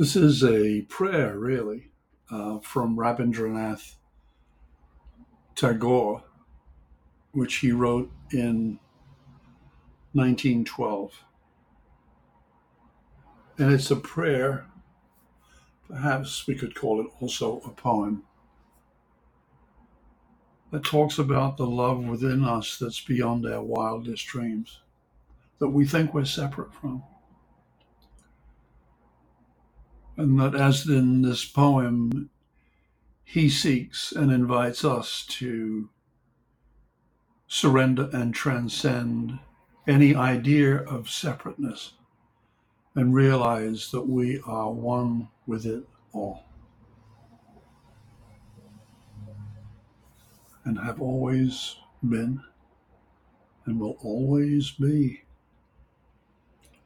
This is a prayer, really, uh, from Rabindranath Tagore, which he wrote in 1912. And it's a prayer, perhaps we could call it also a poem, that talks about the love within us that's beyond our wildest dreams, that we think we're separate from. And that, as in this poem, he seeks and invites us to surrender and transcend any idea of separateness and realize that we are one with it all and have always been and will always be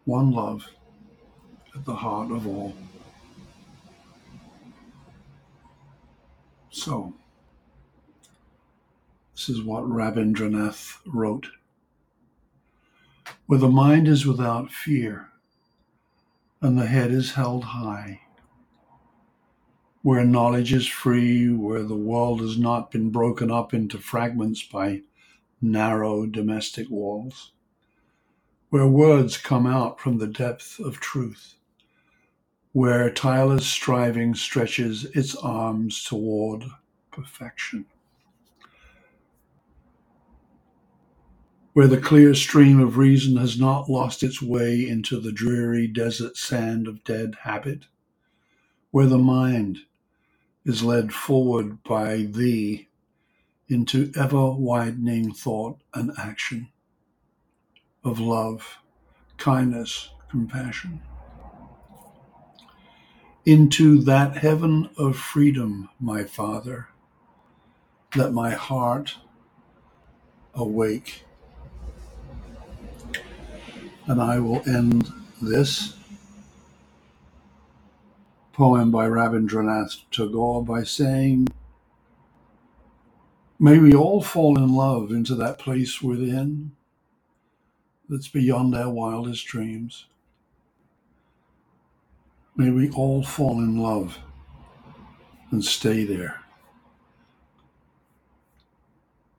one love at the heart of all. So, this is what Rabindranath wrote. Where the mind is without fear and the head is held high, where knowledge is free, where the world has not been broken up into fragments by narrow domestic walls, where words come out from the depth of truth where tireless striving stretches its arms toward perfection. Where the clear stream of reason has not lost its way into the dreary desert sand of dead habit, where the mind is led forward by thee into ever widening thought and action of love, kindness, compassion into that heaven of freedom, my Father. Let my heart awake. And I will end this poem by Rabindranath Tagore by saying, May we all fall in love into that place within that's beyond our wildest dreams. May we all fall in love and stay there.